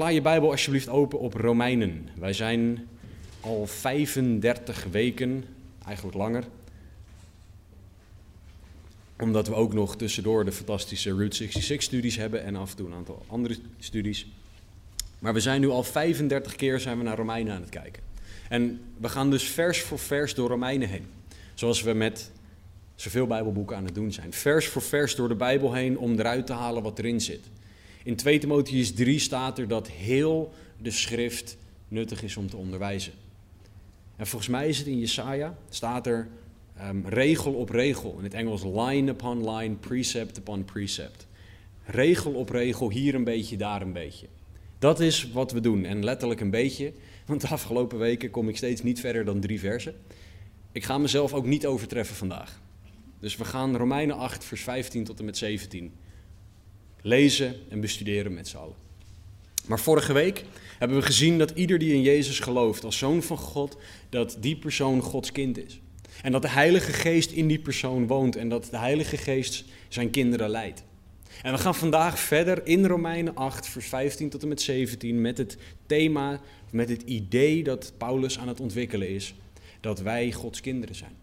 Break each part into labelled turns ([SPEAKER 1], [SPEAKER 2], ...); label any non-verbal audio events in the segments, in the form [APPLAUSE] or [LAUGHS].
[SPEAKER 1] Sla je Bijbel alsjeblieft open op Romeinen. Wij zijn al 35 weken, eigenlijk langer, omdat we ook nog tussendoor de fantastische Route 66 studies hebben en af en toe een aantal andere studies. Maar we zijn nu al 35 keer zijn we naar Romeinen aan het kijken. En we gaan dus vers voor vers door Romeinen heen. Zoals we met zoveel Bijbelboeken aan het doen zijn. Vers voor vers door de Bijbel heen om eruit te halen wat erin zit. In 2 Timotheus 3 staat er dat heel de schrift nuttig is om te onderwijzen. En volgens mij is het in Jesaja, staat er um, regel op regel. In het Engels line upon line, precept upon precept. Regel op regel, hier een beetje, daar een beetje. Dat is wat we doen. En letterlijk een beetje, want de afgelopen weken kom ik steeds niet verder dan drie versen. Ik ga mezelf ook niet overtreffen vandaag. Dus we gaan Romeinen 8, vers 15 tot en met 17 lezen en bestuderen met z'n allen. Maar vorige week hebben we gezien dat ieder die in Jezus gelooft als zoon van God, dat die persoon Gods kind is. En dat de Heilige Geest in die persoon woont en dat de Heilige Geest zijn kinderen leidt. En we gaan vandaag verder in Romeinen 8, vers 15 tot en met 17 met het thema, met het idee dat Paulus aan het ontwikkelen is, dat wij Gods kinderen zijn.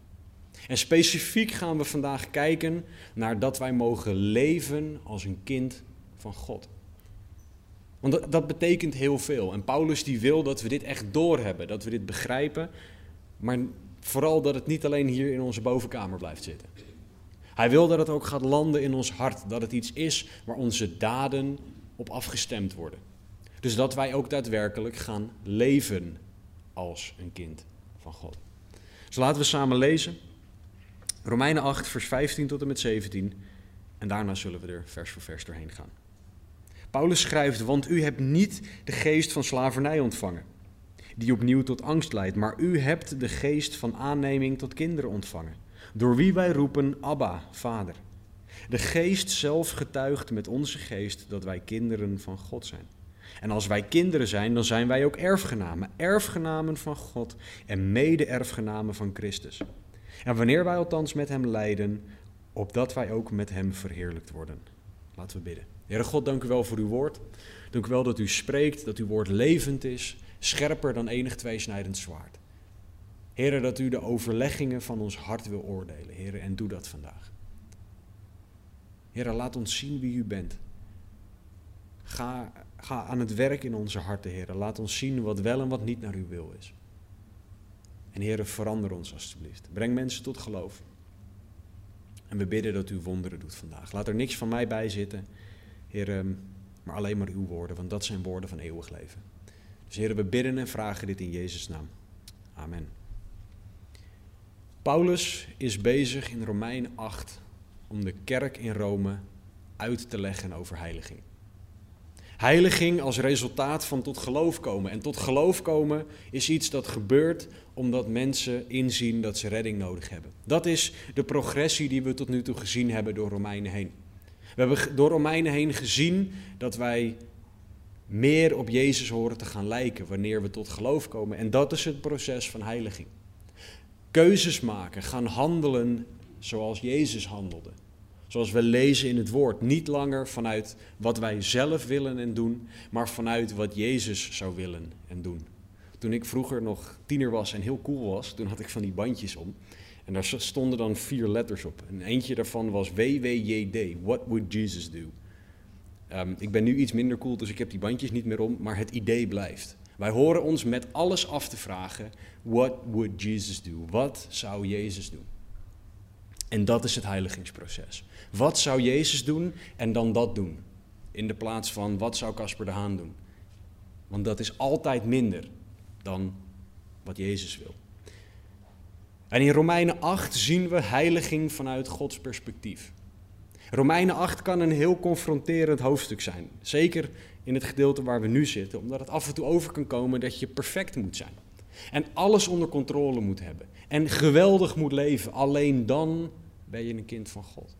[SPEAKER 1] En specifiek gaan we vandaag kijken naar dat wij mogen leven als een kind van God. Want dat, betekent heel veel. En Paulus die wil dat we dit echt doorhebben, dat we dit begrijpen. Maar vooral dat het niet alleen hier in onze bovenkamer blijft zitten. Hij wil dat het ook gaat landen in ons hart. Dat het iets is waar onze daden op afgestemd worden. Dus dat wij ook daadwerkelijk gaan leven als een kind van God. Dus laten we samen lezen. Romeinen 8, vers 15 tot en met 17. En daarna zullen we er vers voor vers doorheen gaan. Paulus schrijft, want u hebt niet de geest van slavernij ontvangen, die opnieuw tot angst leidt, maar u hebt de geest van aanneming tot kinderen ontvangen, door wie wij roepen, Abba, Vader. De geest zelf getuigt met onze geest dat wij kinderen van God zijn. En als wij kinderen zijn, dan zijn wij ook erfgenamen, erfgenamen van God en mede-erfgenamen van Christus. En wanneer wij althans met Hem lijden, opdat wij ook met Hem verheerlijkt worden. Laten we bidden. Heere God, dank u wel voor uw woord. Dank u wel dat u spreekt, dat uw woord levend is, scherper dan enig tweesnijdend zwaard. Heere, dat u de overleggingen van ons hart wil oordelen. Heere, en doe dat vandaag. Heere, laat ons zien wie u bent. Ga, ga aan het werk in onze harten, Heere. Laat ons zien wat wel en wat niet naar uw wil is. En Heere, verander ons alstublieft. Breng mensen tot geloof. En we bidden dat u wonderen doet vandaag. Laat er niks van mij bij zitten, Heer, maar alleen maar uw woorden, want dat zijn woorden van eeuwig leven. Dus Heer, we bidden en vragen dit in Jezus' naam. Amen. Paulus is bezig in Romein 8 om de kerk in Rome uit te leggen over heiliging. Heiliging als resultaat van tot geloof komen. En tot geloof komen is iets dat gebeurt omdat mensen inzien dat ze redding nodig hebben. Dat is de progressie die we tot nu toe gezien hebben door Romeinen heen. We hebben door Romeinen heen gezien dat wij meer op Jezus horen te gaan lijken wanneer we tot geloof komen. En dat is het proces van heiliging. Keuzes maken, gaan handelen zoals Jezus handelde. Zoals we lezen in het woord. Niet langer vanuit wat wij zelf willen en doen, maar vanuit wat Jezus zou willen en doen. Toen ik vroeger nog tiener was en heel cool was, toen had ik van die bandjes om. En daar stonden dan vier letters op. En eentje daarvan was WWJD. What would Jesus do? Um, ik ben nu iets minder cool, dus ik heb die bandjes niet meer om, maar het idee blijft. Wij horen ons met alles af te vragen: What would Jesus do? Wat zou Jezus doen? En dat is het heiligingsproces. Wat zou Jezus doen en dan dat doen? In de plaats van wat zou Casper de Haan doen? Want dat is altijd minder dan wat Jezus wil. En in Romeinen 8 zien we heiliging vanuit Gods perspectief. Romeinen 8 kan een heel confronterend hoofdstuk zijn. Zeker in het gedeelte waar we nu zitten, omdat het af en toe over kan komen dat je perfect moet zijn. En alles onder controle moet hebben. En geweldig moet leven. Alleen dan ben je een kind van God.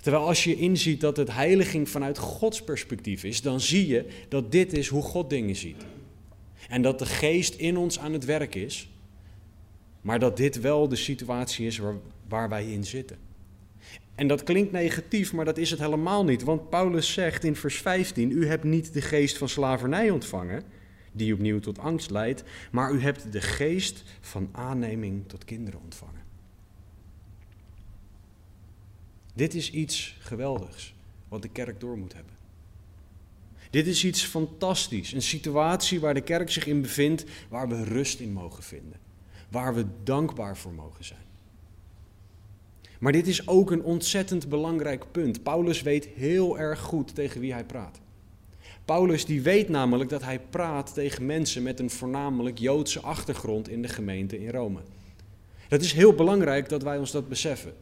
[SPEAKER 1] Terwijl als je inziet dat het heiliging vanuit Gods perspectief is, dan zie je dat dit is hoe God dingen ziet. En dat de geest in ons aan het werk is, maar dat dit wel de situatie is waar, waar wij in zitten. En dat klinkt negatief, maar dat is het helemaal niet. Want Paulus zegt in vers 15: U hebt niet de geest van slavernij ontvangen, die opnieuw tot angst leidt, maar u hebt de geest van aanneming tot kinderen ontvangen. Dit is iets geweldigs wat de kerk door moet hebben. Dit is iets fantastisch, een situatie waar de kerk zich in bevindt, waar we rust in mogen vinden, waar we dankbaar voor mogen zijn. Maar dit is ook een ontzettend belangrijk punt. Paulus weet heel erg goed tegen wie hij praat. Paulus die weet namelijk dat hij praat tegen mensen met een voornamelijk Joodse achtergrond in de gemeente in Rome. Het is heel belangrijk dat wij ons dat beseffen.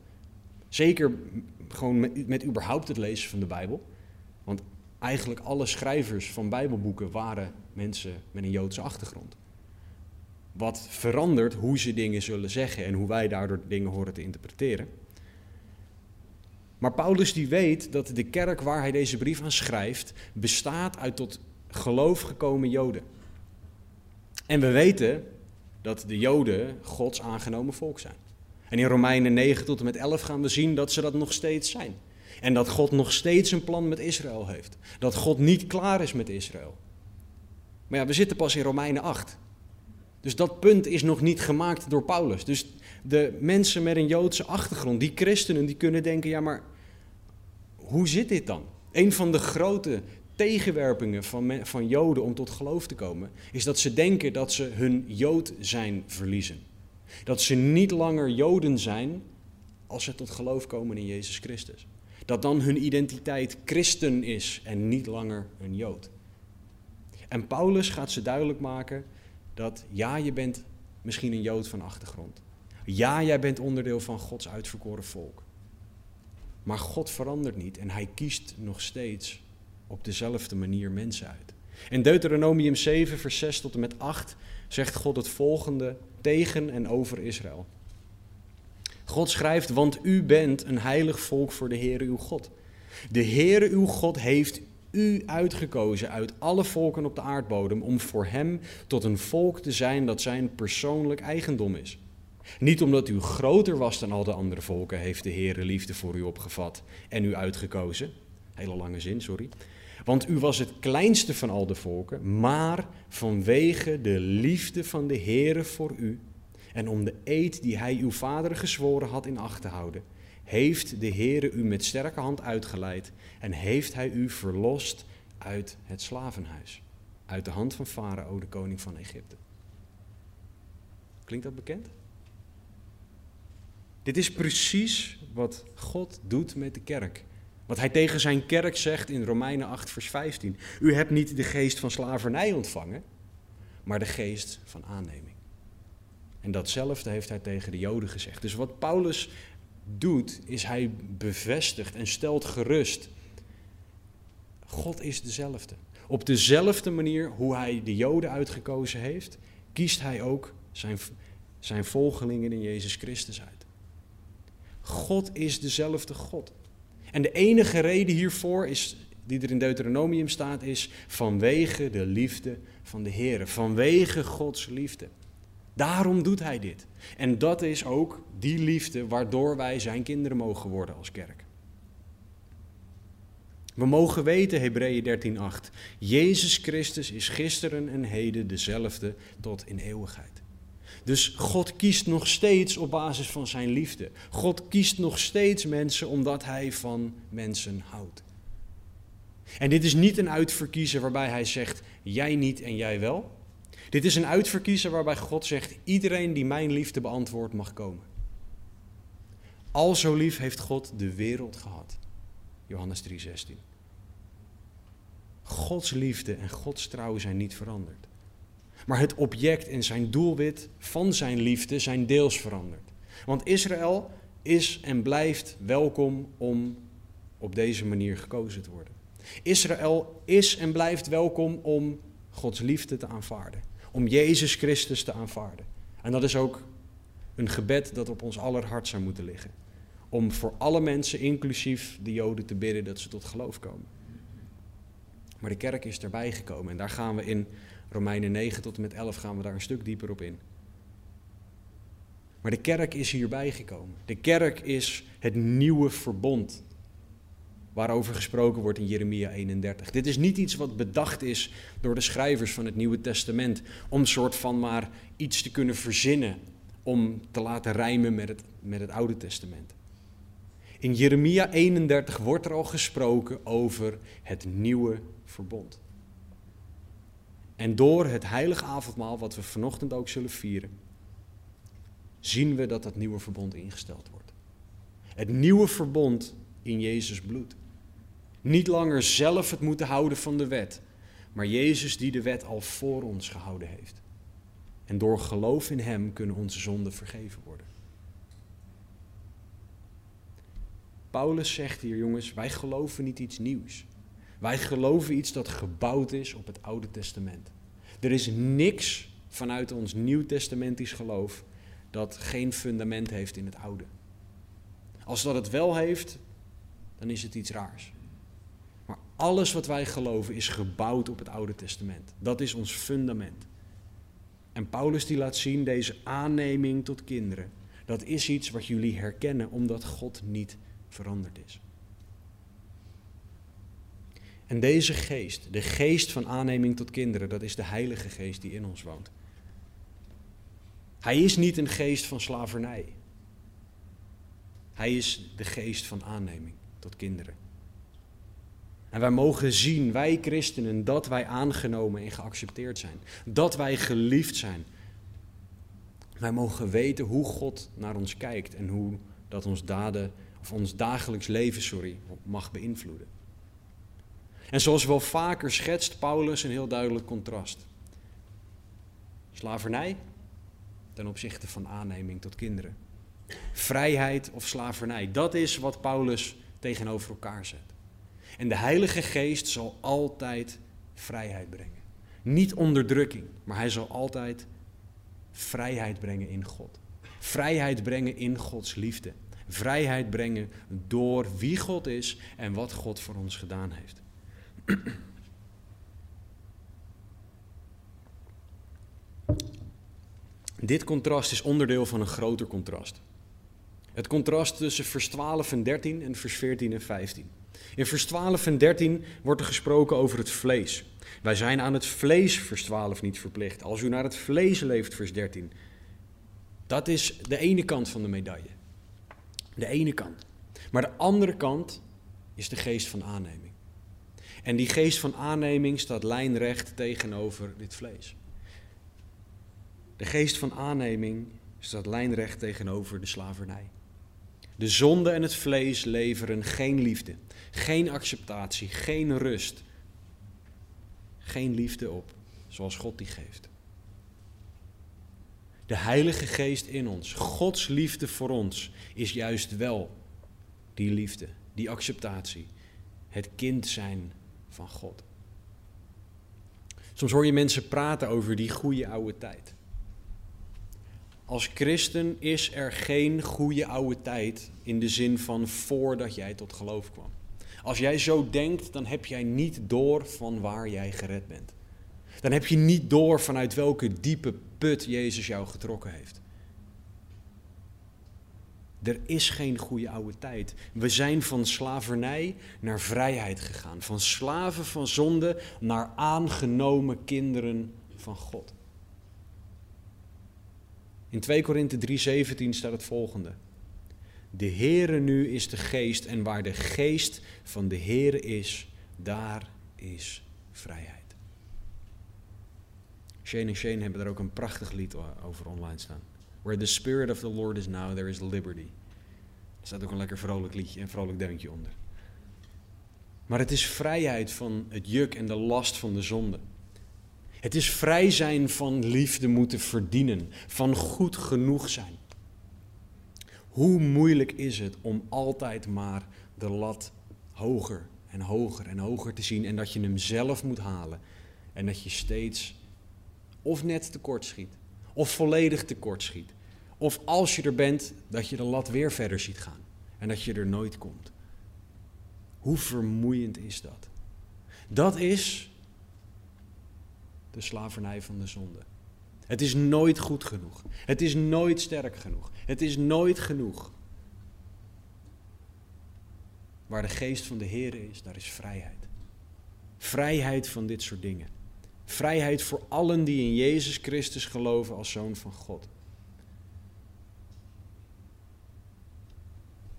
[SPEAKER 1] Zeker gewoon met, met überhaupt het lezen van de Bijbel. Want eigenlijk alle schrijvers van Bijbelboeken waren mensen met een Joodse achtergrond. Wat verandert hoe ze dingen zullen zeggen en hoe wij daardoor dingen horen te interpreteren. Maar Paulus die weet dat de kerk waar hij deze brief aan schrijft, bestaat uit tot geloof gekomen Joden. En we weten dat de Joden Gods aangenomen volk zijn. En in Romeinen 9 tot en met 11 gaan we zien dat ze dat nog steeds zijn. En dat God nog steeds een plan met Israël heeft. Dat God niet klaar is met Israël. Maar ja, we zitten pas in Romeinen 8. Dus dat punt is nog niet gemaakt door Paulus. Dus de mensen met een Joodse achtergrond, die christenen, die kunnen denken, ja maar hoe zit dit dan? Een van de grote tegenwerpingen van, van Joden om tot geloof te komen, is dat ze denken dat ze hun Jood zijn verliezen. Dat ze niet langer Joden zijn als ze tot geloof komen in Jezus Christus. Dat dan hun identiteit christen is en niet langer een Jood. En Paulus gaat ze duidelijk maken dat ja, je bent misschien een Jood van achtergrond. Ja, jij bent onderdeel van Gods uitverkoren volk. Maar God verandert niet en hij kiest nog steeds op dezelfde manier mensen uit. In Deuteronomium 7, vers 6 tot en met 8 zegt God het volgende tegen en over Israël. God schrijft, want u bent een heilig volk voor de Heere uw God. De Heere uw God heeft u uitgekozen uit alle volken op de aardbodem om voor hem tot een volk te zijn dat zijn persoonlijk eigendom is. Niet omdat u groter was dan al de andere volken, heeft de Heere liefde voor u opgevat en u uitgekozen. Hele lange zin, sorry. Want u was het kleinste van al de volken, maar vanwege de liefde van de Heere voor u en om de eed die hij uw vader gezworen had in acht te houden, heeft de Heere u met sterke hand uitgeleid en heeft hij u verlost uit het slavenhuis, uit de hand van Farao, de koning van Egypte. Klinkt dat bekend? Dit is precies wat God doet met de kerk. Wat hij tegen zijn kerk zegt in Romeinen 8, vers 15. U hebt niet de geest van slavernij ontvangen, maar de geest van aanneming. En datzelfde heeft hij tegen de Joden gezegd. Dus wat Paulus doet, is hij bevestigt en stelt gerust. God is dezelfde. Op dezelfde manier hoe hij de Joden uitgekozen heeft, kiest hij ook zijn, zijn volgelingen in Jezus Christus uit. God is dezelfde God. En de enige reden hiervoor is, die er in Deuteronomium staat, is vanwege de liefde van de Heer. Vanwege Gods liefde. Daarom doet hij dit. En dat is ook die liefde waardoor wij zijn kinderen mogen worden als kerk. We mogen weten, Hebreeën 13:8, Jezus Christus is gisteren en heden dezelfde tot in eeuwigheid. Dus God kiest nog steeds op basis van zijn liefde. God kiest nog steeds mensen omdat hij van mensen houdt. En dit is niet een uitverkiezen waarbij hij zegt, jij niet en jij wel. Dit is een uitverkiezen waarbij God zegt: iedereen die mijn liefde beantwoordt mag komen. Al zo lief heeft God de wereld gehad. Johannes 3:16. Gods liefde en Gods trouw zijn niet veranderd. Maar het object en zijn doelwit van zijn liefde zijn deels veranderd. Want Israël is en blijft welkom om op deze manier gekozen te worden. Israël is en blijft welkom om Gods liefde te aanvaarden om Jezus Christus te aanvaarden. En dat is ook een gebed dat op ons aller hart zou moeten liggen. Om voor alle mensen, inclusief de Joden, te bidden dat ze tot geloof komen. Maar de kerk is erbij gekomen en daar gaan we in Romeinen 9 tot en met 11 gaan we daar een stuk dieper op in. Maar de kerk is hierbij gekomen. De kerk is het nieuwe verbond waarover gesproken wordt in Jeremia 31. Dit is niet iets wat bedacht is door de schrijvers van het Nieuwe Testament om soort van maar iets te kunnen verzinnen om te laten rijmen met het, met het Oude Testament. In Jeremia 31 wordt er al gesproken over het nieuwe verbond. En door het heilige avondmaal, wat we vanochtend ook zullen vieren, zien we dat dat nieuwe verbond ingesteld wordt. Het nieuwe verbond in Jezus bloed. Niet langer zelf het moeten houden van de wet, maar Jezus die de wet al voor ons gehouden heeft. En door geloof in Hem kunnen onze zonden vergeven worden. Paulus zegt hier, jongens, wij geloven niet iets nieuws. Wij geloven iets dat gebouwd is op het Oude Testament. Er is niks vanuit ons Nieuw-Testamentisch geloof dat geen fundament heeft in het Oude. Als dat het wel heeft, dan is het iets raars. Maar alles wat wij geloven is gebouwd op het Oude Testament. Dat is ons fundament. En Paulus die laat zien deze aanneming tot kinderen. Dat is iets wat jullie herkennen omdat God niet veranderd is. En deze geest, de geest van aanneming tot kinderen, dat is de Heilige Geest die in ons woont. Hij is niet een geest van slavernij. Hij is de geest van aanneming tot kinderen. En wij mogen zien, wij christenen, dat wij aangenomen en geaccepteerd zijn. Dat wij geliefd zijn. Wij mogen weten hoe God naar ons kijkt en hoe dat ons daden of ons dagelijks leven, sorry, mag beïnvloeden. En zoals wel vaker schetst Paulus een heel duidelijk contrast. Slavernij ten opzichte van aanneming tot kinderen. Vrijheid of slavernij, dat is wat Paulus tegenover elkaar zet. En de Heilige Geest zal altijd vrijheid brengen. Niet onderdrukking, maar hij zal altijd vrijheid brengen in God. Vrijheid brengen in Gods liefde. Vrijheid brengen door wie God is en wat God voor ons gedaan heeft. [CLEARS THROAT] Dit contrast is onderdeel van een groter contrast. Het contrast tussen vers 12 en 13 en vers 14 en 15. In vers 12 en 13 wordt er gesproken over het vlees. Wij zijn aan het vlees, vers 12, niet verplicht. Als u naar het vlees leeft, vers 13. Dat is de ene kant van de medaille. De ene kant. Maar de andere kant is de geest van aanneming. En die geest van aanneming staat lijnrecht tegenover dit vlees. De geest van aanneming staat lijnrecht tegenover de slavernij. De zonde en het vlees leveren geen liefde, geen acceptatie, geen rust, geen liefde op, zoals God die geeft. De Heilige Geest in ons, Gods liefde voor ons, is juist wel die liefde, die acceptatie, het kind zijn van God. Soms hoor je mensen praten over die goede oude tijd. Als christen is er geen goede oude tijd in de zin van voordat jij tot geloof kwam. Als jij zo denkt, dan heb jij niet door van waar jij gered bent. Dan heb je niet door vanuit welke diepe put Jezus jou getrokken heeft. Er is geen goede oude tijd. We zijn van slavernij naar vrijheid gegaan. Van slaven van zonde naar aangenomen kinderen van God. In 2 Korinthe 3:17 staat het volgende. De Heere nu is de geest en waar de geest van de Heere is, daar is vrijheid. Shane en Shane hebben daar ook een prachtig lied over online staan. Where the Spirit of the Lord is now, there is liberty. Er staat ook een lekker vrolijk liedje en vrolijk deuntje onder. Maar het is vrijheid van het juk en de last van de zonde. Het is vrij zijn van liefde moeten verdienen, van goed genoeg zijn. Hoe moeilijk is het om altijd maar de lat hoger en hoger en hoger te zien en dat je hem zelf moet halen en dat je steeds of net tekort schiet of volledig tekort schiet. Of als je er bent, dat je de lat weer verder ziet gaan en dat je er nooit komt. Hoe vermoeiend is dat? Dat is de slavernij van de zonde. Het is nooit goed genoeg. Het is nooit sterk genoeg. Het is nooit genoeg. Waar de geest van de Heer is, daar is vrijheid. Vrijheid van dit soort dingen. Vrijheid voor allen die in Jezus Christus geloven als zoon van God.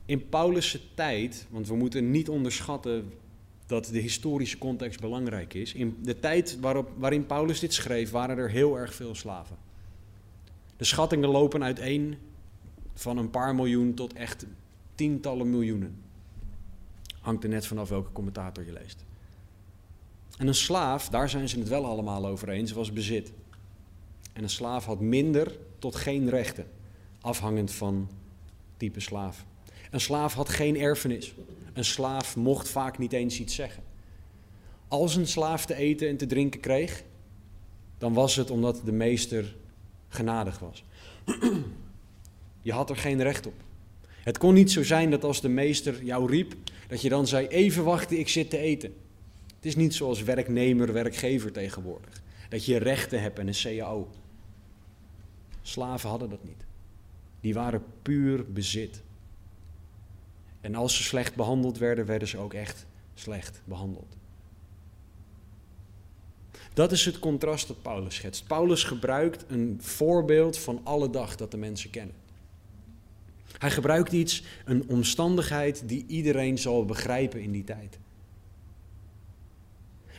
[SPEAKER 1] In Paulus' tijd, want we moeten niet onderschatten dat de historische context belangrijk is. In de tijd waarop, waarin Paulus dit schreef, waren er heel erg veel slaven. De schattingen lopen uiteen van een paar miljoen tot echt tientallen miljoenen. Hangt er net vanaf welke commentator je leest. En een slaaf, daar zijn ze het wel allemaal over eens, was bezit. En een slaaf had minder tot geen rechten, afhangend van type slaaf. Een slaaf had geen erfenis. Een slaaf mocht vaak niet eens iets zeggen. Als een slaaf te eten en te drinken kreeg, dan was het omdat de meester genadig was. [CLEARS THROAT] Je had er geen recht op. Het kon niet zo zijn dat als de meester jou riep, dat je dan zei: Even wachten, ik zit te eten. Het is niet zoals werknemer, werkgever tegenwoordig. Dat je rechten hebt en een CAO. Slaven hadden dat niet. Die waren puur bezit. En als ze slecht behandeld werden, werden ze ook echt slecht behandeld. Dat is het contrast dat Paulus schetst. Paulus gebruikt een voorbeeld van alle dag dat de mensen kennen. Hij gebruikt iets, een omstandigheid die iedereen zal begrijpen in die tijd.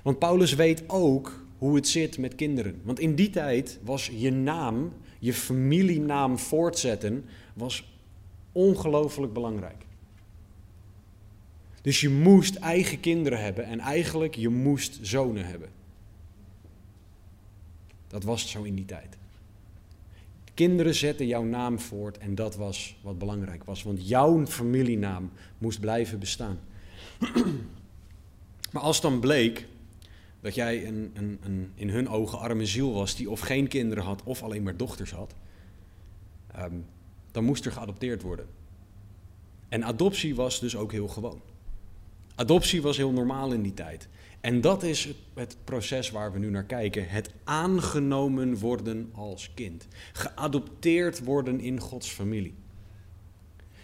[SPEAKER 1] Want Paulus weet ook hoe het zit met kinderen. Want in die tijd was je naam, je familienaam voortzetten, was ongelooflijk belangrijk. Dus je moest eigen kinderen hebben en eigenlijk je moest zonen hebben. Dat was zo in die tijd. Kinderen zetten jouw naam voort en dat was wat belangrijk was, want jouw familienaam moest blijven bestaan. [CLEARS THROAT] maar als dan bleek dat jij een, een, een, in hun ogen arme ziel was die of geen kinderen had of alleen maar dochters had, ehm, dan moest er geadopteerd worden. En adoptie was dus ook heel gewoon. Adoptie was heel normaal in die tijd. En dat is het, proces waar we nu naar kijken. Het aangenomen worden als kind. Geadopteerd worden in Gods familie.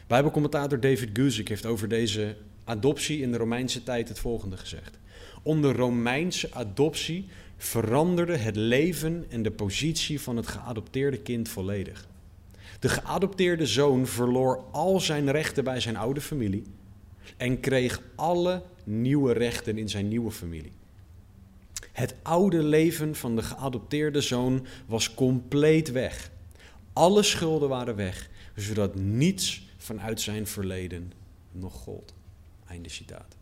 [SPEAKER 1] Bijbelcommentator David Guzik heeft over deze adoptie in de Romeinse tijd het volgende gezegd. Onder Romeinse adoptie veranderde het leven en de positie van het geadopteerde kind volledig. De geadopteerde zoon verloor al zijn rechten bij zijn oude familie en kreeg alle nieuwe rechten in zijn nieuwe familie. Het oude leven van de geadopteerde zoon was compleet weg. Alle schulden waren weg, zodat niets vanuit zijn verleden nog gold. Einde citaat.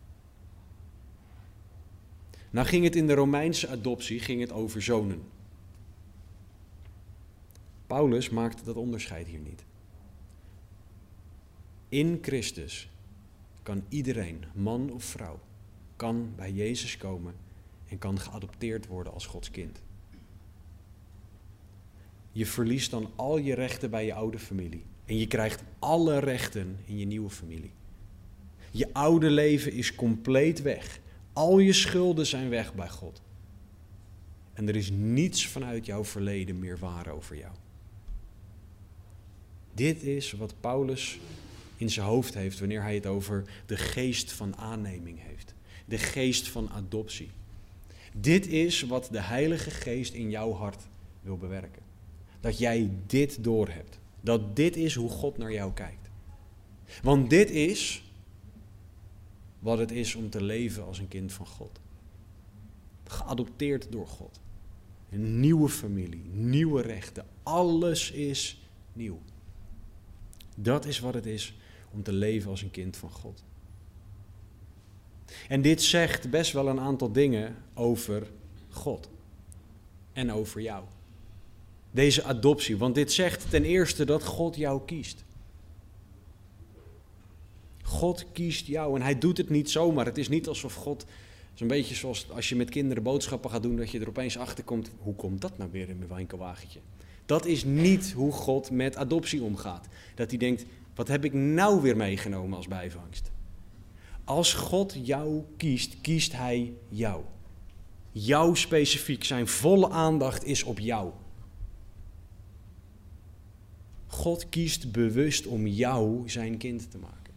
[SPEAKER 1] Nou ging het in de Romeinse adoptie ging het over zonen. Paulus maakte dat onderscheid hier niet. In Christus kan iedereen, man of vrouw, kan bij Jezus komen en kan geadopteerd worden als Gods kind. Je verliest dan al je rechten bij je oude familie en je krijgt alle rechten in je nieuwe familie. Je oude leven is compleet weg. Al je schulden zijn weg bij God. En er is niets vanuit jouw verleden meer waar over jou. Dit is wat Paulus in zijn hoofd heeft wanneer hij het over de geest van aanneming heeft. De geest van adoptie. Dit is wat de Heilige Geest in jouw hart wil bewerken. Dat jij dit doorhebt. Dat dit is hoe God naar jou kijkt. Want dit is wat het is om te leven als een kind van God. Geadopteerd door God. Een nieuwe familie, nieuwe rechten. Alles is nieuw. Dat is wat het is om te leven als een kind van God. En dit zegt best wel een aantal dingen over God en over jou. Deze adoptie, want dit zegt ten eerste dat God jou kiest. God kiest jou en hij doet het niet zomaar. Het is niet alsof God, zo'n beetje zoals als je met kinderen boodschappen gaat doen, dat je er opeens achter komt, hoe komt dat nou weer in mijn winkelwagentje? Dat is niet hoe God met adoptie omgaat. Dat hij denkt, wat heb ik nou weer meegenomen als bijvangst? Als God jou kiest, kiest Hij jou. Jou specifiek, zijn volle aandacht is op jou. God kiest bewust om jou zijn kind te maken.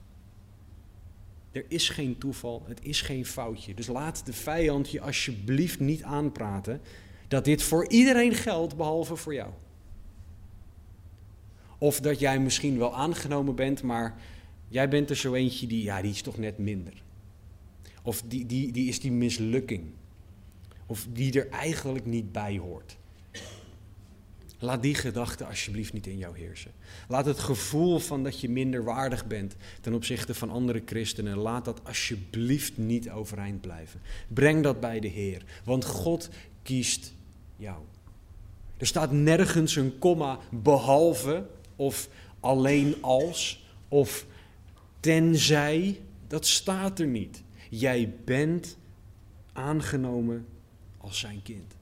[SPEAKER 1] Er is geen toeval, het is geen foutje. Dus laat de vijand je alsjeblieft niet aanpraten dat dit voor iedereen geldt behalve voor jou. Of dat jij misschien wel aangenomen bent, maar jij bent er zo eentje die, ja, die is toch net minder. Of die, die, die is die mislukking. Of die er eigenlijk niet bij hoort. Laat die gedachte alsjeblieft niet in jou heersen. Laat het gevoel van dat je minder waardig bent ten opzichte van andere christenen, laat dat alsjeblieft niet overeind blijven. Breng dat bij de Heer, want God kiest jou. Er staat nergens een komma behalve of alleen als of tenzij. Dat staat er niet. Jij bent aangenomen als zijn kind.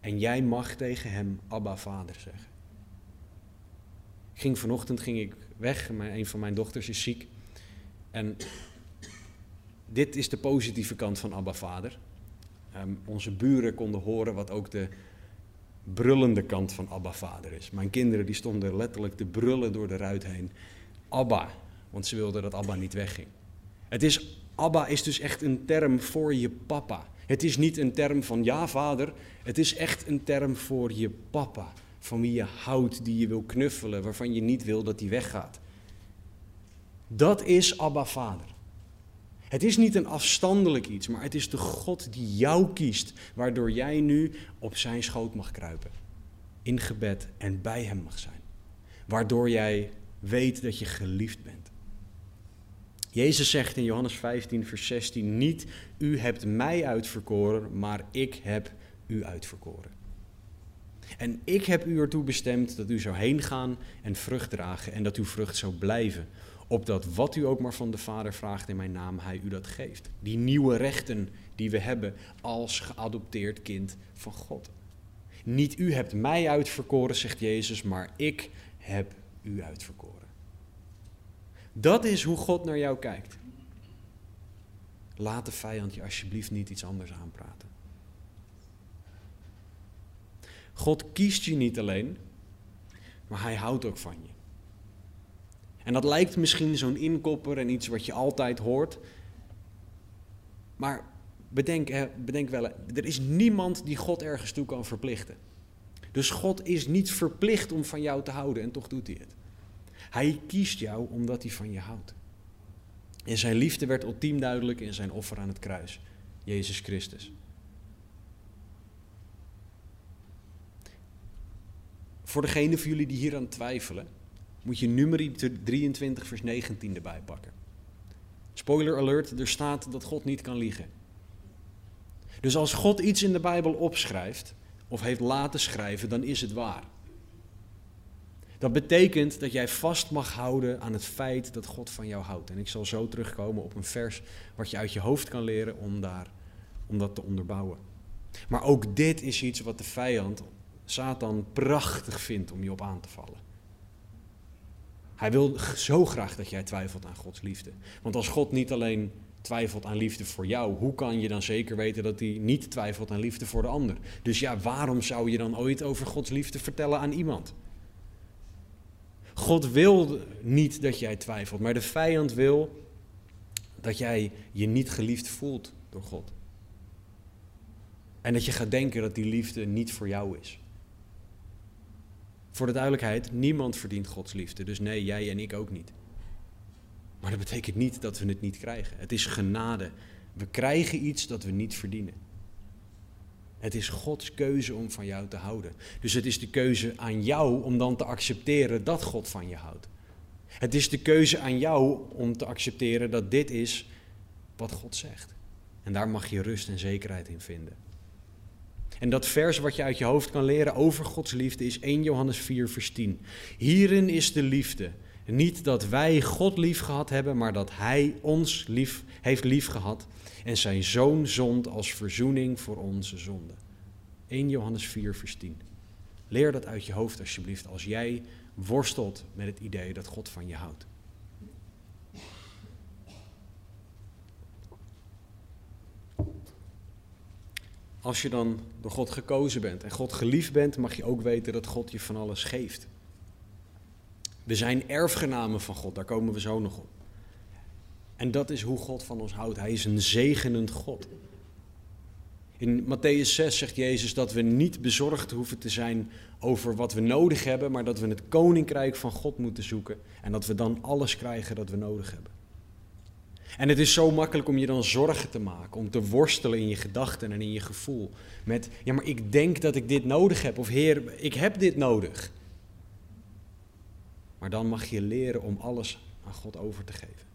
[SPEAKER 1] En jij mag tegen hem Abba Vader zeggen. ging vanochtend ging ik weg, een van mijn dochters is ziek. En dit is de positieve kant van Abba Vader. Ehm, onze buren konden horen wat ook de brullende kant van Abba Vader is. Mijn kinderen die stonden letterlijk te brullen door de ruit heen. Abba, want ze wilden dat Abba niet wegging. Het is, Abba is dus echt een term voor je papa. Het is niet een term van ja vader, het is echt een term voor je papa. Van wie je houdt, die je wil knuffelen, waarvan je niet wil dat hij weggaat. Dat is Abba Vader. Het is niet een afstandelijk iets, maar het is de God die jou kiest, waardoor jij nu op zijn schoot mag kruipen. In gebed en bij hem mag zijn. Waardoor jij weet dat je geliefd bent. Jezus zegt in Johannes 15, vers 16: Niet u hebt mij uitverkoren, maar ik heb u uitverkoren. En ik heb u ertoe bestemd dat u zou heen gaan en vrucht dragen en dat uw vrucht zou blijven. Opdat wat u ook maar van de Vader vraagt in mijn naam, hij u dat geeft. Die nieuwe rechten die we hebben als geadopteerd kind van God. Niet u hebt mij uitverkoren, zegt Jezus, maar ik heb u uitverkoren. Dat is hoe God naar jou kijkt. Laat de vijand je alsjeblieft niet iets anders aanpraten. God kiest je niet alleen, maar hij houdt ook van je. En dat lijkt misschien zo'n inkopper en iets wat je altijd hoort. Maar bedenk, bedenk wel, er is niemand die God ergens toe kan verplichten. Dus God is niet verplicht om van jou te houden en toch doet hij het. Hij kiest jou omdat hij van je houdt. En zijn liefde werd ultiem duidelijk in zijn offer aan het kruis, Jezus Christus. Voor degene van jullie die hier aan twijfelen, moet je nummer 23, vers 19 erbij pakken. Spoiler alert, er staat dat God niet kan liegen. Dus als God iets in de Bijbel opschrijft, of heeft laten schrijven, dan is het waar. Dat betekent dat jij vast mag houden aan het feit dat God van jou houdt. En ik zal zo terugkomen op een vers wat je uit je hoofd kan leren om, daar, om dat te onderbouwen. Maar ook dit is iets wat de vijand, Satan, prachtig vindt om je op aan te vallen. Hij wil zo graag dat jij twijfelt aan Gods liefde. Want als God niet alleen twijfelt aan liefde voor jou, hoe kan je dan zeker weten dat hij niet twijfelt aan liefde voor de ander? Dus ja, waarom zou je dan ooit over Gods liefde vertellen aan iemand? God wil niet dat jij twijfelt, maar de vijand wil dat jij je niet geliefd voelt door God. En dat je gaat denken dat die liefde niet voor jou is. Voor de duidelijkheid, niemand verdient Gods liefde. Dus nee, jij en ik ook niet. Maar dat betekent niet dat we het niet krijgen. Het is genade. We krijgen iets dat we niet verdienen. Het is Gods keuze om van jou te houden. Dus het is de keuze aan jou om dan te accepteren dat God van je houdt. Het is de keuze aan jou om te accepteren dat dit is wat God zegt. En daar mag je rust en zekerheid in vinden. En dat vers wat je uit je hoofd kan leren over Gods liefde is 1 Johannes 4, vers 10. Hierin is de liefde. Niet dat wij God lief gehad hebben, maar dat Hij ons lief heeft lief gehad en zijn zoon zond als verzoening voor onze zonden. 1 Johannes 4, vers 10. Leer dat uit je hoofd alsjeblieft als jij worstelt met het idee dat God van je houdt. Als je dan door God gekozen bent en God geliefd bent, mag je ook weten dat God je van alles geeft. We zijn erfgenamen van God, daar komen we zo nog op. En dat is hoe God van ons houdt. Hij is een zegenend God. In Matthäus 6 zegt Jezus dat we niet bezorgd hoeven te zijn over wat we nodig hebben, maar dat we het koninkrijk van God moeten zoeken en dat we dan alles krijgen dat we nodig hebben. En het is zo makkelijk om je dan zorgen te maken, om te worstelen in je gedachten en in je gevoel. Met, ja, maar ik denk dat ik dit nodig heb, of Heer, ik heb dit nodig. Maar dan mag je leren om alles aan God over te geven.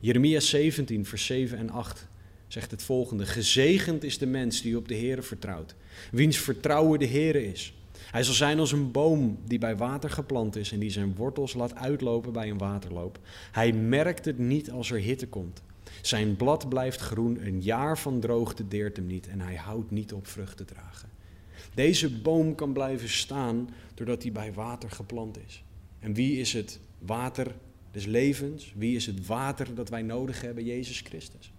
[SPEAKER 1] Jeremia 17, vers 7 en 8 zegt het volgende: Gezegend is de mens die op de Heer vertrouwt, wiens vertrouwen de Heer is. Hij zal zijn als een boom die bij water geplant is en die zijn wortels laat uitlopen bij een waterloop. Hij merkt het niet als er hitte komt. Zijn blad blijft groen, een jaar van droogte deert hem niet en hij houdt niet op vrucht te dragen. Deze boom kan blijven staan doordat hij bij water geplant is. En wie is het water des levens? Wie is het water dat wij nodig hebben? Jezus Christus.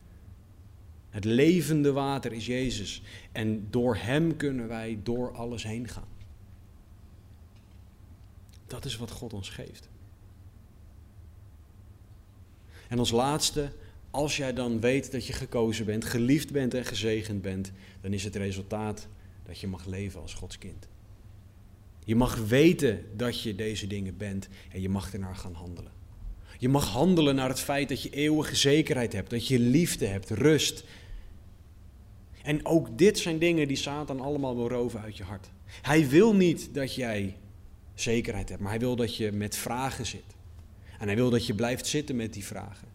[SPEAKER 1] Het levende water is Jezus. En door Hem kunnen wij door alles heen gaan. Dat is wat God ons geeft. En als laatste, als jij dan weet dat je gekozen bent, geliefd bent en gezegend bent, dan is het resultaat dat je mag leven als Gods kind. Je mag weten dat je deze dingen bent en je mag ernaar gaan handelen. Je mag handelen naar het feit dat je eeuwige zekerheid hebt, dat je liefde hebt, rust. En ook dit zijn dingen die Satan allemaal wil roven uit je hart. Hij wil niet dat jij zekerheid hebt, maar hij wil dat je met vragen zit. En hij wil dat je blijft zitten met die vragen.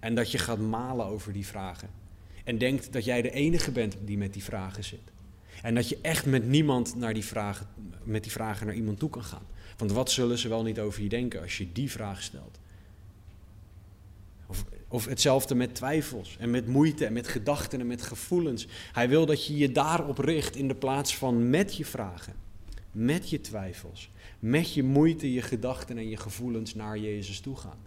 [SPEAKER 1] En dat je gaat malen over die vragen. En denkt dat jij de enige bent die met die vragen zit. En dat je echt met niemand naar die vragen, met die vragen naar iemand toe kan gaan. Want wat zullen ze wel niet over je denken als je die vraag stelt? Of, of hetzelfde met twijfels en met moeite en met gedachten en met gevoelens. Hij wil dat je je daarop richt in de plaats van met je vragen, met je twijfels, met je moeite, je gedachten en je gevoelens naar Jezus toe gaan.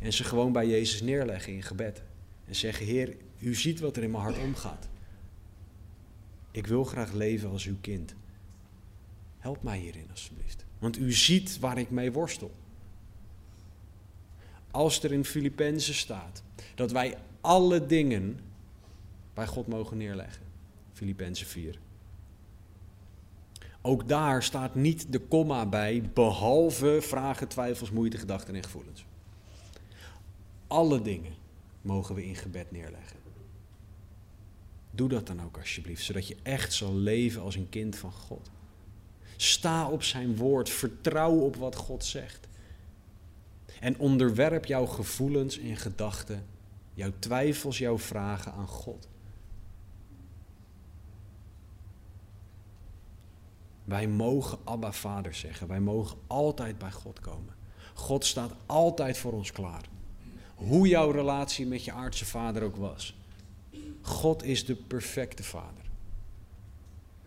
[SPEAKER 1] En ze gewoon bij Jezus neerleggen in gebed. En zeggen, Heer, u ziet wat er in mijn hart omgaat. Ik wil graag leven als uw kind. Help mij hierin alsjeblieft. Want u ziet waar ik mee worstel. Als er in Filippenzen staat dat wij alle dingen bij God mogen neerleggen. Filippenzen 4. Ook daar staat niet de komma bij, behalve vragen, twijfels, moeite, gedachten en gevoelens. Alle dingen mogen we in gebed neerleggen. Doe dat dan ook alsjeblieft, zodat je echt zal leven als een kind van God. Sta op zijn woord, vertrouw op wat God zegt. En onderwerp jouw gevoelens en gedachten, jouw twijfels, jouw vragen aan God. Wij mogen Abba Vader zeggen. Wij mogen altijd bij God komen. God staat altijd voor ons klaar. Hoe jouw relatie met je aardse vader ook was. God is de perfecte vader.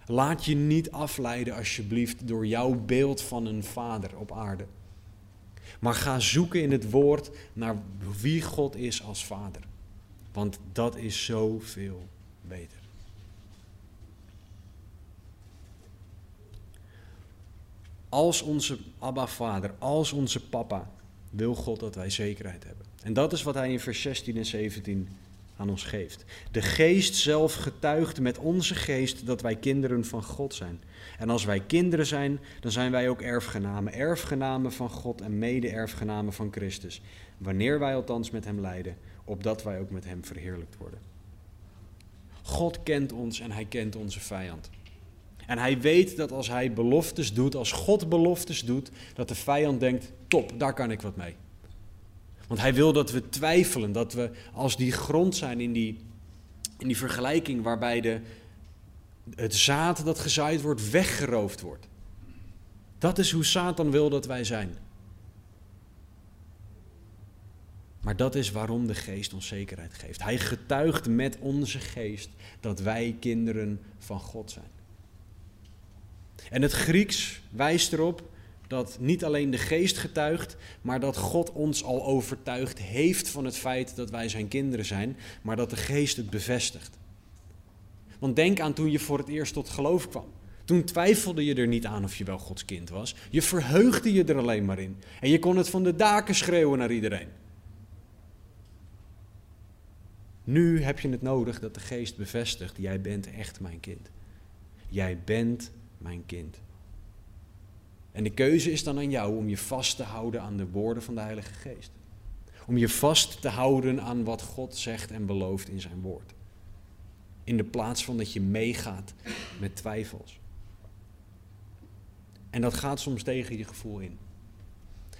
[SPEAKER 1] Laat je niet afleiden alsjeblieft door jouw beeld van een vader op aarde. Maar ga zoeken in het woord naar wie God is als vader. Want dat is zoveel beter. Als onze Abba Vader, als onze Papa, wil God dat wij zekerheid hebben. En dat is wat hij in vers 16 en 17 aan ons geeft. De geest zelf getuigt met onze geest dat wij kinderen van God zijn. En als wij kinderen zijn, dan zijn wij ook erfgenamen. Erfgenamen van God en mede-erfgenamen van Christus. Wanneer wij althans met hem lijden, opdat wij ook met hem verheerlijkt worden. God kent ons en hij kent onze vijand. En hij weet dat als hij beloftes doet, als God beloftes doet, dat de vijand denkt: top, daar kan ik wat mee. Want hij wil dat we twijfelen, dat we als die grond zijn in die, in die vergelijking waarbij de, het zaad dat gezaaid wordt weggeroofd wordt. Dat is hoe Satan wil dat wij zijn. Maar dat is waarom de geest ons zekerheid geeft. Hij getuigt met onze geest dat wij kinderen van God zijn. En het Grieks wijst erop dat niet alleen de geest getuigt, maar dat God ons al overtuigd heeft van het feit dat wij zijn kinderen zijn, maar dat de geest het bevestigt. Want denk aan toen je voor het eerst tot geloof kwam. Toen twijfelde je er niet aan of je wel Gods kind was. Je verheugde je er alleen maar in. En je kon het van de daken schreeuwen naar iedereen. Nu heb je het nodig dat de geest bevestigt: jij bent echt mijn kind. Jij bent mijn kind. En de keuze is dan aan jou om je vast te houden aan de woorden van de Heilige Geest. Om je vast te houden aan wat God zegt en belooft in zijn woord. In de plaats van dat je meegaat met twijfels. En dat gaat soms tegen je gevoel in.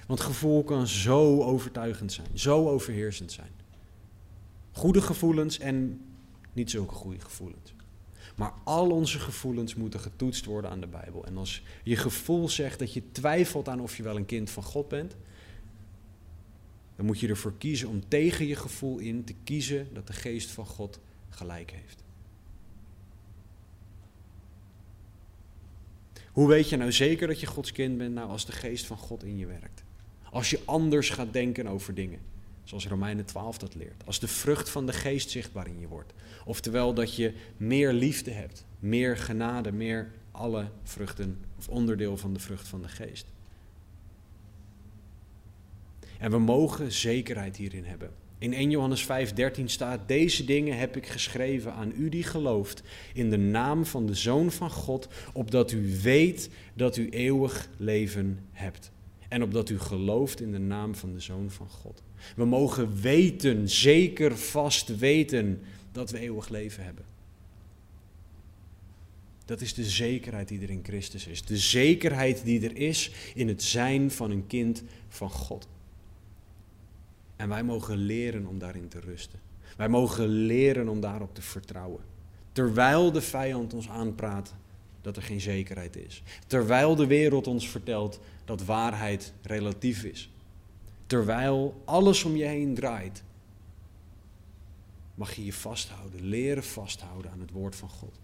[SPEAKER 1] Want gevoel kan zo overtuigend zijn, zo overheersend zijn. Goede gevoelens en niet zulke goede gevoelens. Maar al onze gevoelens moeten getoetst worden aan de Bijbel. En als je gevoel zegt dat je twijfelt aan of je wel een kind van God bent, dan moet je ervoor kiezen om tegen je gevoel in te kiezen dat de geest van God gelijk heeft. Hoe weet je nou zeker dat je Gods kind bent? Nou, als de geest van God in je werkt. Als je anders gaat denken over dingen. Zoals Romeinen 12 dat leert. Als de vrucht van de geest zichtbaar in je wordt. Oftewel dat je meer liefde hebt, meer genade, meer alle vruchten of onderdeel van de vrucht van de geest. En we mogen zekerheid hierin hebben. In 1 Johannes 5:13 staat: Deze dingen heb ik geschreven aan u die gelooft in de naam van de Zoon van God, opdat u weet dat u eeuwig leven hebt. En opdat u gelooft in de naam van de Zoon van God. We mogen weten, zeker vast weten, dat we eeuwig leven hebben. Dat is de zekerheid die er in Christus is. De zekerheid die er is in het zijn van een kind van God. En wij mogen leren om daarin te rusten. Wij mogen leren om daarop te vertrouwen. Terwijl de vijand ons aanpraat dat er geen zekerheid is. Terwijl de wereld ons vertelt dat waarheid relatief is. Terwijl alles om je heen draait, mag je je vasthouden, leren vasthouden aan het woord van God.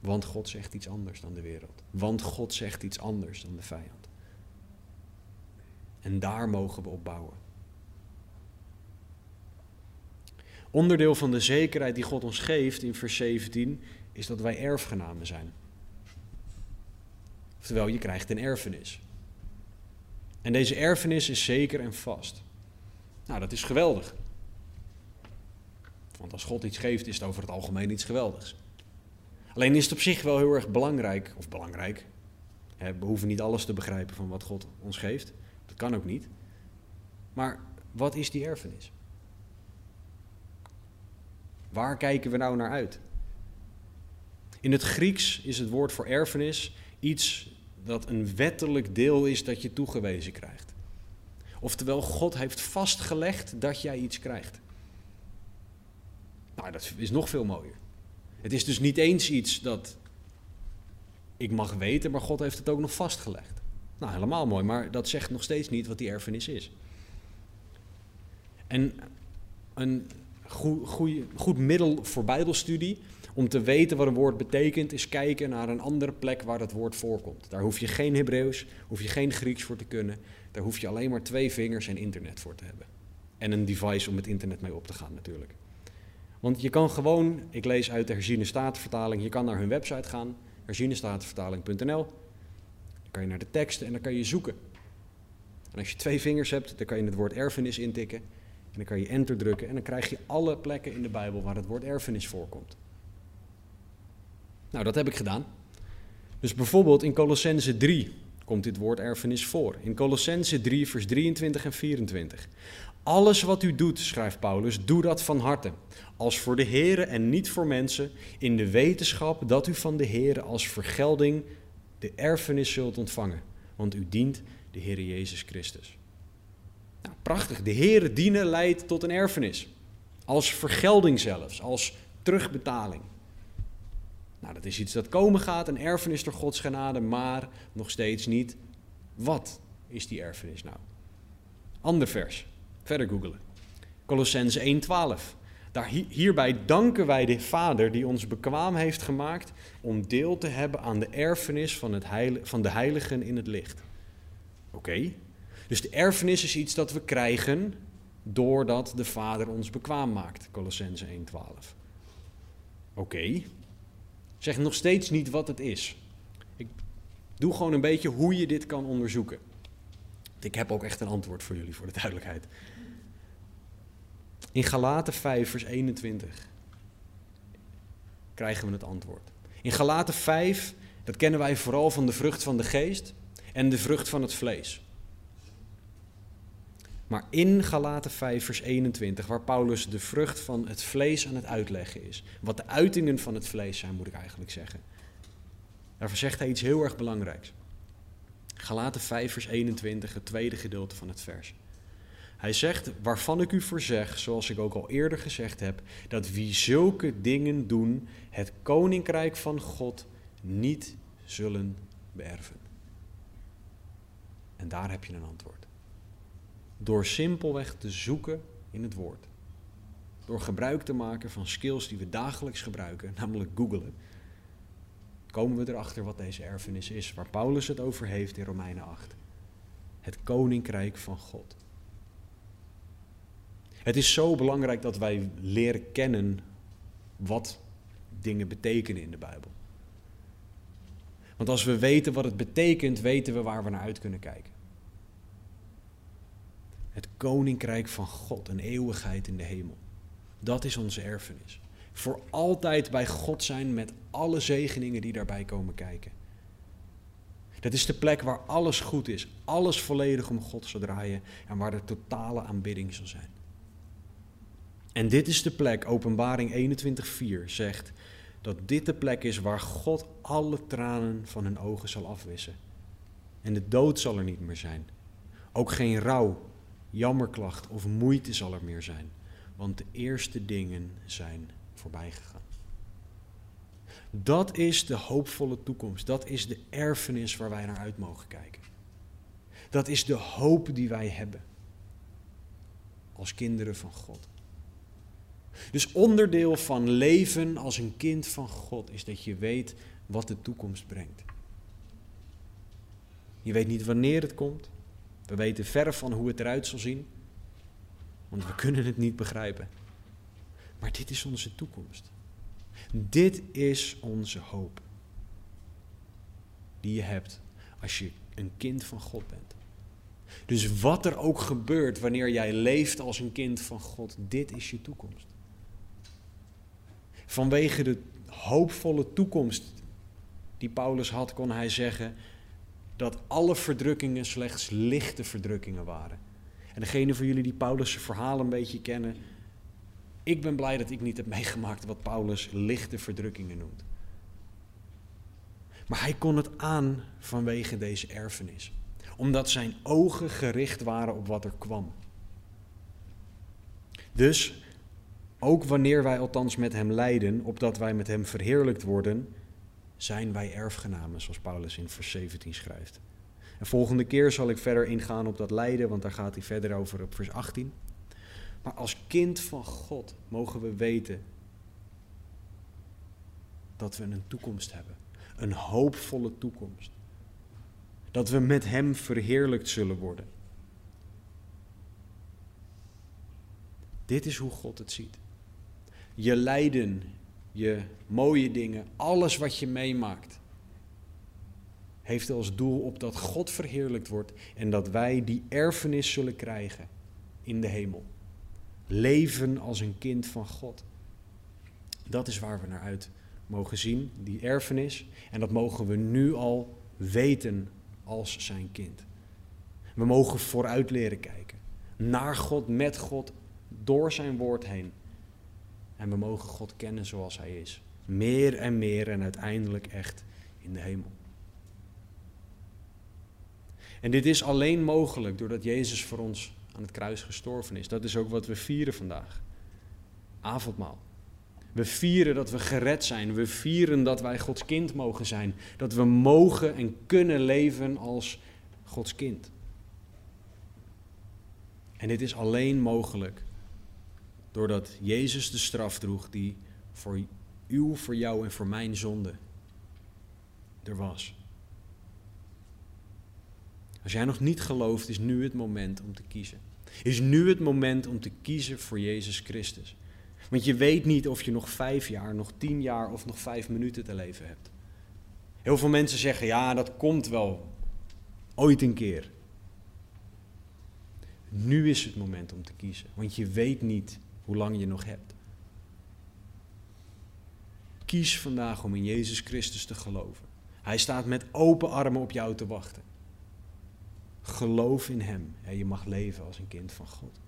[SPEAKER 1] Want God zegt iets anders dan de wereld. Want God zegt iets anders dan de vijand. En daar mogen we op bouwen. Onderdeel van de zekerheid die God ons geeft in vers 17 is dat wij erfgenamen zijn. Oftewel, je krijgt een erfenis. En deze erfenis is zeker en vast. Nou, dat is geweldig. Want als God iets geeft, is het over het algemeen iets geweldigs. Alleen is het op zich wel heel erg belangrijk, of belangrijk. we hoeven niet alles te begrijpen van wat God ons geeft. Dat kan ook niet. Maar wat is die erfenis? Waar kijken we nou naar uit? In het Grieks is het woord voor erfenis iets dat een wettelijk deel is dat je toegewezen krijgt. Oftewel, God heeft vastgelegd dat jij iets krijgt. Nou, dat is nog veel mooier. Het is dus niet eens iets dat ik mag weten, maar God heeft het ook nog vastgelegd. Nou, helemaal mooi, maar dat zegt nog steeds niet wat die erfenis is. En een goed, goed middel voor Bijbelstudie om te weten wat een woord betekent, is kijken naar een andere plek waar het woord voorkomt. Daar hoef je geen Hebreeuws, hoef je geen Grieks voor te kunnen. Daar hoef je alleen maar twee vingers en internet voor te hebben. En een device om het internet mee op te gaan natuurlijk. Want je kan gewoon, ik lees uit de herziene statenvertaling, je kan naar hun website gaan, herzienestatenvertaling.nl. Dan kan je naar de teksten en dan kan je zoeken. En als je twee vingers hebt, dan kan je het woord erfenis intikken. En dan kan je enter drukken en dan krijg je alle plekken in de Bijbel waar het woord erfenis voorkomt. Nou, dat heb ik gedaan. Dus bijvoorbeeld in Colossense 3 komt dit woord erfenis voor. In Colossense 3, vers 23 en 24. Alles wat u doet, schrijft Paulus, doe dat van harte. Als voor de Here en niet voor mensen, in de wetenschap dat u van de Here als vergelding de erfenis zult ontvangen. Want u dient de Heer Jezus Christus. Nou, prachtig. De Heere dienen leidt tot een erfenis. Als vergelding zelfs, als terugbetaling. Nou, dat is iets dat komen gaat, een erfenis door Gods genade, maar nog steeds niet. Wat is die erfenis nou? Ander vers, verder googelen. Colossense 1:12. Daar, hierbij danken wij de Vader die ons bekwaam heeft gemaakt om deel te hebben aan de erfenis van, het van de heiligen in het licht. Oké, dus de erfenis is iets dat we krijgen doordat de Vader ons bekwaam maakt. Colossense 1:12. Oké, Zeg nog steeds niet wat het is. Ik doe gewoon een beetje hoe je dit kan onderzoeken. Ik heb ook echt een antwoord voor jullie, voor de duidelijkheid. In Galaten 5, vers 21 krijgen we het antwoord. In Galaten 5, dat kennen wij vooral van de vrucht van de geest en de vrucht van het vlees. Maar in Galaten 5, vers 21, waar Paulus de vrucht van het vlees aan het uitleggen is, wat de uitingen van het vlees zijn, moet ik eigenlijk zeggen. Daarvoor zegt hij iets heel erg belangrijks. Galaten 5, vers 21, het tweede gedeelte van het vers. Hij zegt, waarvan ik u voor zeg, zoals ik ook al eerder gezegd heb, dat wie zulke dingen doen, het koninkrijk van God niet zullen beërven. En daar heb je een antwoord. Door simpelweg te zoeken in het woord. Door gebruik te maken van skills die we dagelijks gebruiken, namelijk googlen, komen we erachter wat deze erfenis is, waar Paulus het over heeft in Romeinen 8. Het koninkrijk van God. Het is zo belangrijk dat wij leren kennen wat dingen betekenen in de Bijbel. Want als we weten wat het betekent, weten we waar we naar uit kunnen kijken. Het koninkrijk van God, een eeuwigheid in de hemel. Dat is onze erfenis. Voor altijd bij God zijn met alle zegeningen die daarbij komen kijken. Dat is de plek waar alles goed is, alles volledig om God zal draaien en waar de totale aanbidding zal zijn. En dit is de plek, Openbaring 21:4 zegt dat dit de plek is waar God alle tranen van hun ogen zal afwissen. En de dood zal er niet meer zijn. Ook geen rouw, jammerklacht of moeite zal er meer zijn, want de eerste dingen zijn voorbij gegaan. Dat is de hoopvolle toekomst. Dat is de erfenis waar wij naar uit mogen kijken. Dat is de hoop die wij hebben als kinderen van God. Dus onderdeel van leven als een kind van God is dat je weet wat de toekomst brengt. Je weet niet wanneer het komt. We weten ver van hoe het eruit zal zien. Want we kunnen het niet begrijpen. Maar dit is onze toekomst. Dit is onze hoop. Die je hebt als je een kind van God bent. Dus wat er ook gebeurt wanneer jij leeft als een kind van God, dit is je toekomst. Vanwege de hoopvolle toekomst die Paulus had, kon hij zeggen dat alle verdrukkingen slechts lichte verdrukkingen waren. En degene van jullie die Paulus' verhaal een beetje kennen, ik ben blij dat ik niet heb [LAUGHS] meegemaakt wat Paulus lichte verdrukkingen noemt. Maar hij kon het aan vanwege deze erfenis, omdat zijn ogen gericht waren op wat er kwam. Dus ook wanneer wij althans met hem lijden, opdat wij met hem verheerlijkt worden, zijn wij erfgenamen, zoals Paulus in vers 17 schrijft. En volgende keer zal ik verder ingaan op dat lijden, want daar gaat hij verder over op vers 18. Maar als kind van God mogen we weten dat we een toekomst hebben. Een hoopvolle toekomst. Dat we met Hem verheerlijkt zullen worden. Dit is hoe God het ziet. Je lijden, je mooie dingen, alles wat je meemaakt, heeft als doel op dat God verheerlijkt wordt en dat wij die erfenis zullen krijgen in de hemel. Leven als een kind van God. Dat is waar we naar uit mogen zien, die erfenis. En dat mogen we nu al weten als zijn kind. We mogen vooruit leren kijken. Naar God, met God, door zijn woord heen. En we mogen God kennen zoals Hij is. Meer en meer en uiteindelijk echt in de hemel. En dit is alleen mogelijk doordat Jezus voor ons aan het kruis gestorven is. Dat is ook wat we vieren vandaag. Avondmaal. We vieren dat we gered zijn. We vieren dat wij Gods kind mogen zijn. Dat we mogen en kunnen leven als Gods kind. En dit is alleen mogelijk doordat Jezus de straf droeg die voor uw, voor jou en voor mijn zonde er was. Als jij nog niet gelooft, is nu het moment om te kiezen. Is nu het moment om te kiezen voor Jezus Christus. Want je weet niet of je nog vijf jaar, nog tien jaar of nog vijf minuten te leven hebt. Heel veel mensen zeggen, ja, dat komt wel ooit een keer. Nu is het moment om te kiezen, want je weet niet hoe lang je nog hebt. Kies vandaag om in Jezus Christus te geloven. Hij staat met open armen op jou te wachten. Geloof in Hem en je mag leven als een kind van God.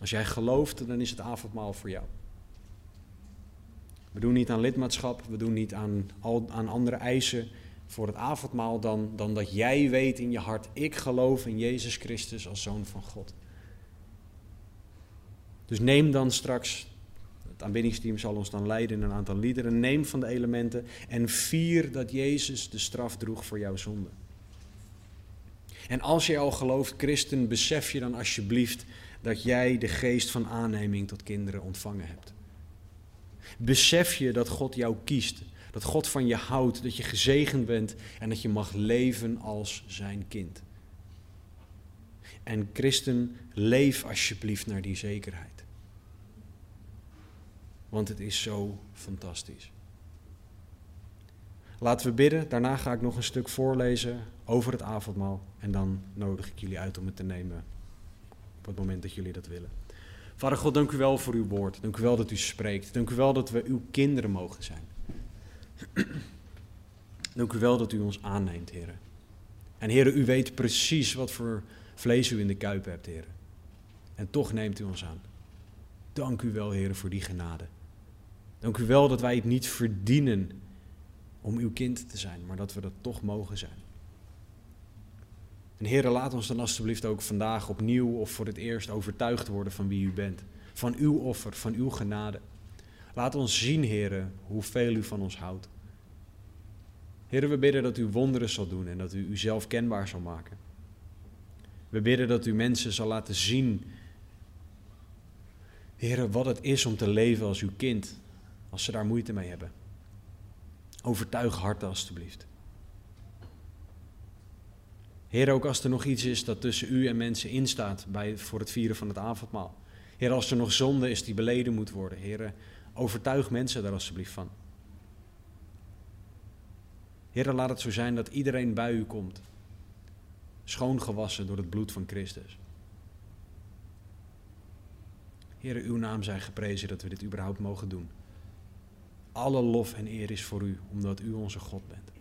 [SPEAKER 1] Als jij gelooft, dan is het avondmaal voor jou. We doen niet aan lidmaatschap, we doen niet aan, aan andere eisen voor het avondmaal dan, dan dat jij weet in je hart, ik geloof in Jezus Christus als Zoon van God. Dus neem dan straks, het aanbiddingsteam zal ons dan leiden in een aantal liederen, neem van de elementen en vier dat Jezus de straf droeg voor jouw zonde. En als je al gelooft, christen, besef je dan alsjeblieft dat jij de geest van aanneming tot kinderen ontvangen hebt. Besef je dat God jou kiest, dat God van je houdt, dat je gezegend bent en dat je mag leven als zijn kind. En christen, leef alsjeblieft naar die zekerheid. Want het is zo fantastisch. Laten we bidden. Daarna ga ik nog een stuk voorlezen over het avondmaal. En dan nodig ik jullie uit om het te nemen op het moment dat jullie dat willen. Vader God, dank u wel voor uw woord. Dank u wel dat u spreekt. Dank u wel dat we uw kinderen mogen zijn. Dank u wel dat u ons aanneemt, heren. En heren, u weet precies wat voor vlees u in de kuip hebt, heren. En toch neemt u ons aan. Dank u wel, heren, voor die genade. Dank u wel dat wij het niet verdienen om uw kind te zijn, maar dat we dat toch mogen zijn. En heren, laat ons dan alstublieft ook vandaag opnieuw of voor het eerst overtuigd worden van wie u bent. Van uw offer, van uw genade. Laat ons zien, heren, hoeveel u van ons houdt. Heren, we bidden dat u wonderen zal doen en dat u uzelf kenbaar zal maken. We bidden dat u mensen zal laten zien, heren, wat het is om te leven als uw kind, als ze daar moeite mee hebben. Overtuig harten alstublieft. Heer, ook als er nog iets is dat tussen u en mensen instaat bij, voor het vieren van het avondmaal. Heer, als er nog zonde is die beleden moet worden. Heer, overtuig mensen daar alsjeblieft van. Heer, laat het zo zijn dat iedereen bij u komt. Schoongewassen door het bloed van Christus. Heer, uw naam zij geprezen dat we dit überhaupt mogen doen. Alle lof en eer is voor u, omdat u onze God bent.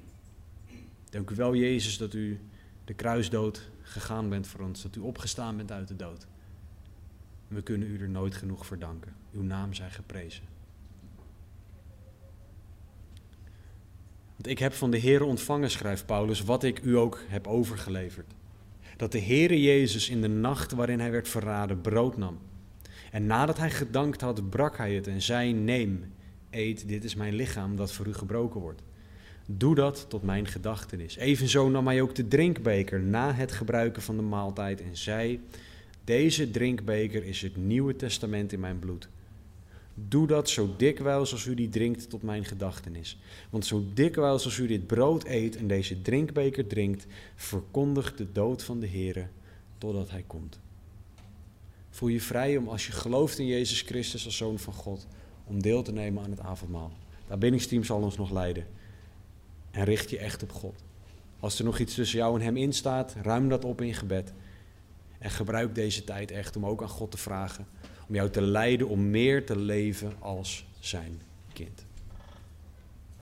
[SPEAKER 1] Dank u wel, Jezus, dat u de kruisdood gegaan bent voor ons, dat u opgestaan bent uit de dood. We kunnen u er nooit genoeg voor danken. Uw naam zij geprezen. Want ik heb van de Heer ontvangen, schrijft Paulus, wat ik u ook heb overgeleverd. Dat de Heere Jezus in de nacht waarin hij werd verraden brood nam. En nadat hij gedankt had, brak hij het en zei: Neem, dit is mijn lichaam dat voor u gebroken wordt. Doe dat tot mijn gedachtenis. Evenzo nam hij ook de drinkbeker na het gebruiken van de maaltijd en zei: Deze drinkbeker is het Nieuwe Testament in mijn bloed. Doe dat zo dikwijls als u die drinkt tot mijn gedachtenis. Want zo dikwijls als u dit brood eet en deze drinkbeker drinkt, verkondigt de dood van de Heer totdat hij komt. Voel je vrij om als je gelooft in Jezus Christus als Zoon van God, om deel te nemen aan het avondmaal. Het aanbiddingsteam zal ons nog leiden. En richt je echt op God. Als er nog iets tussen jou en Hem in staat, ruim dat op in gebed. En gebruik deze tijd echt om ook aan God te vragen om jou te leiden om meer te leven als zijn kind.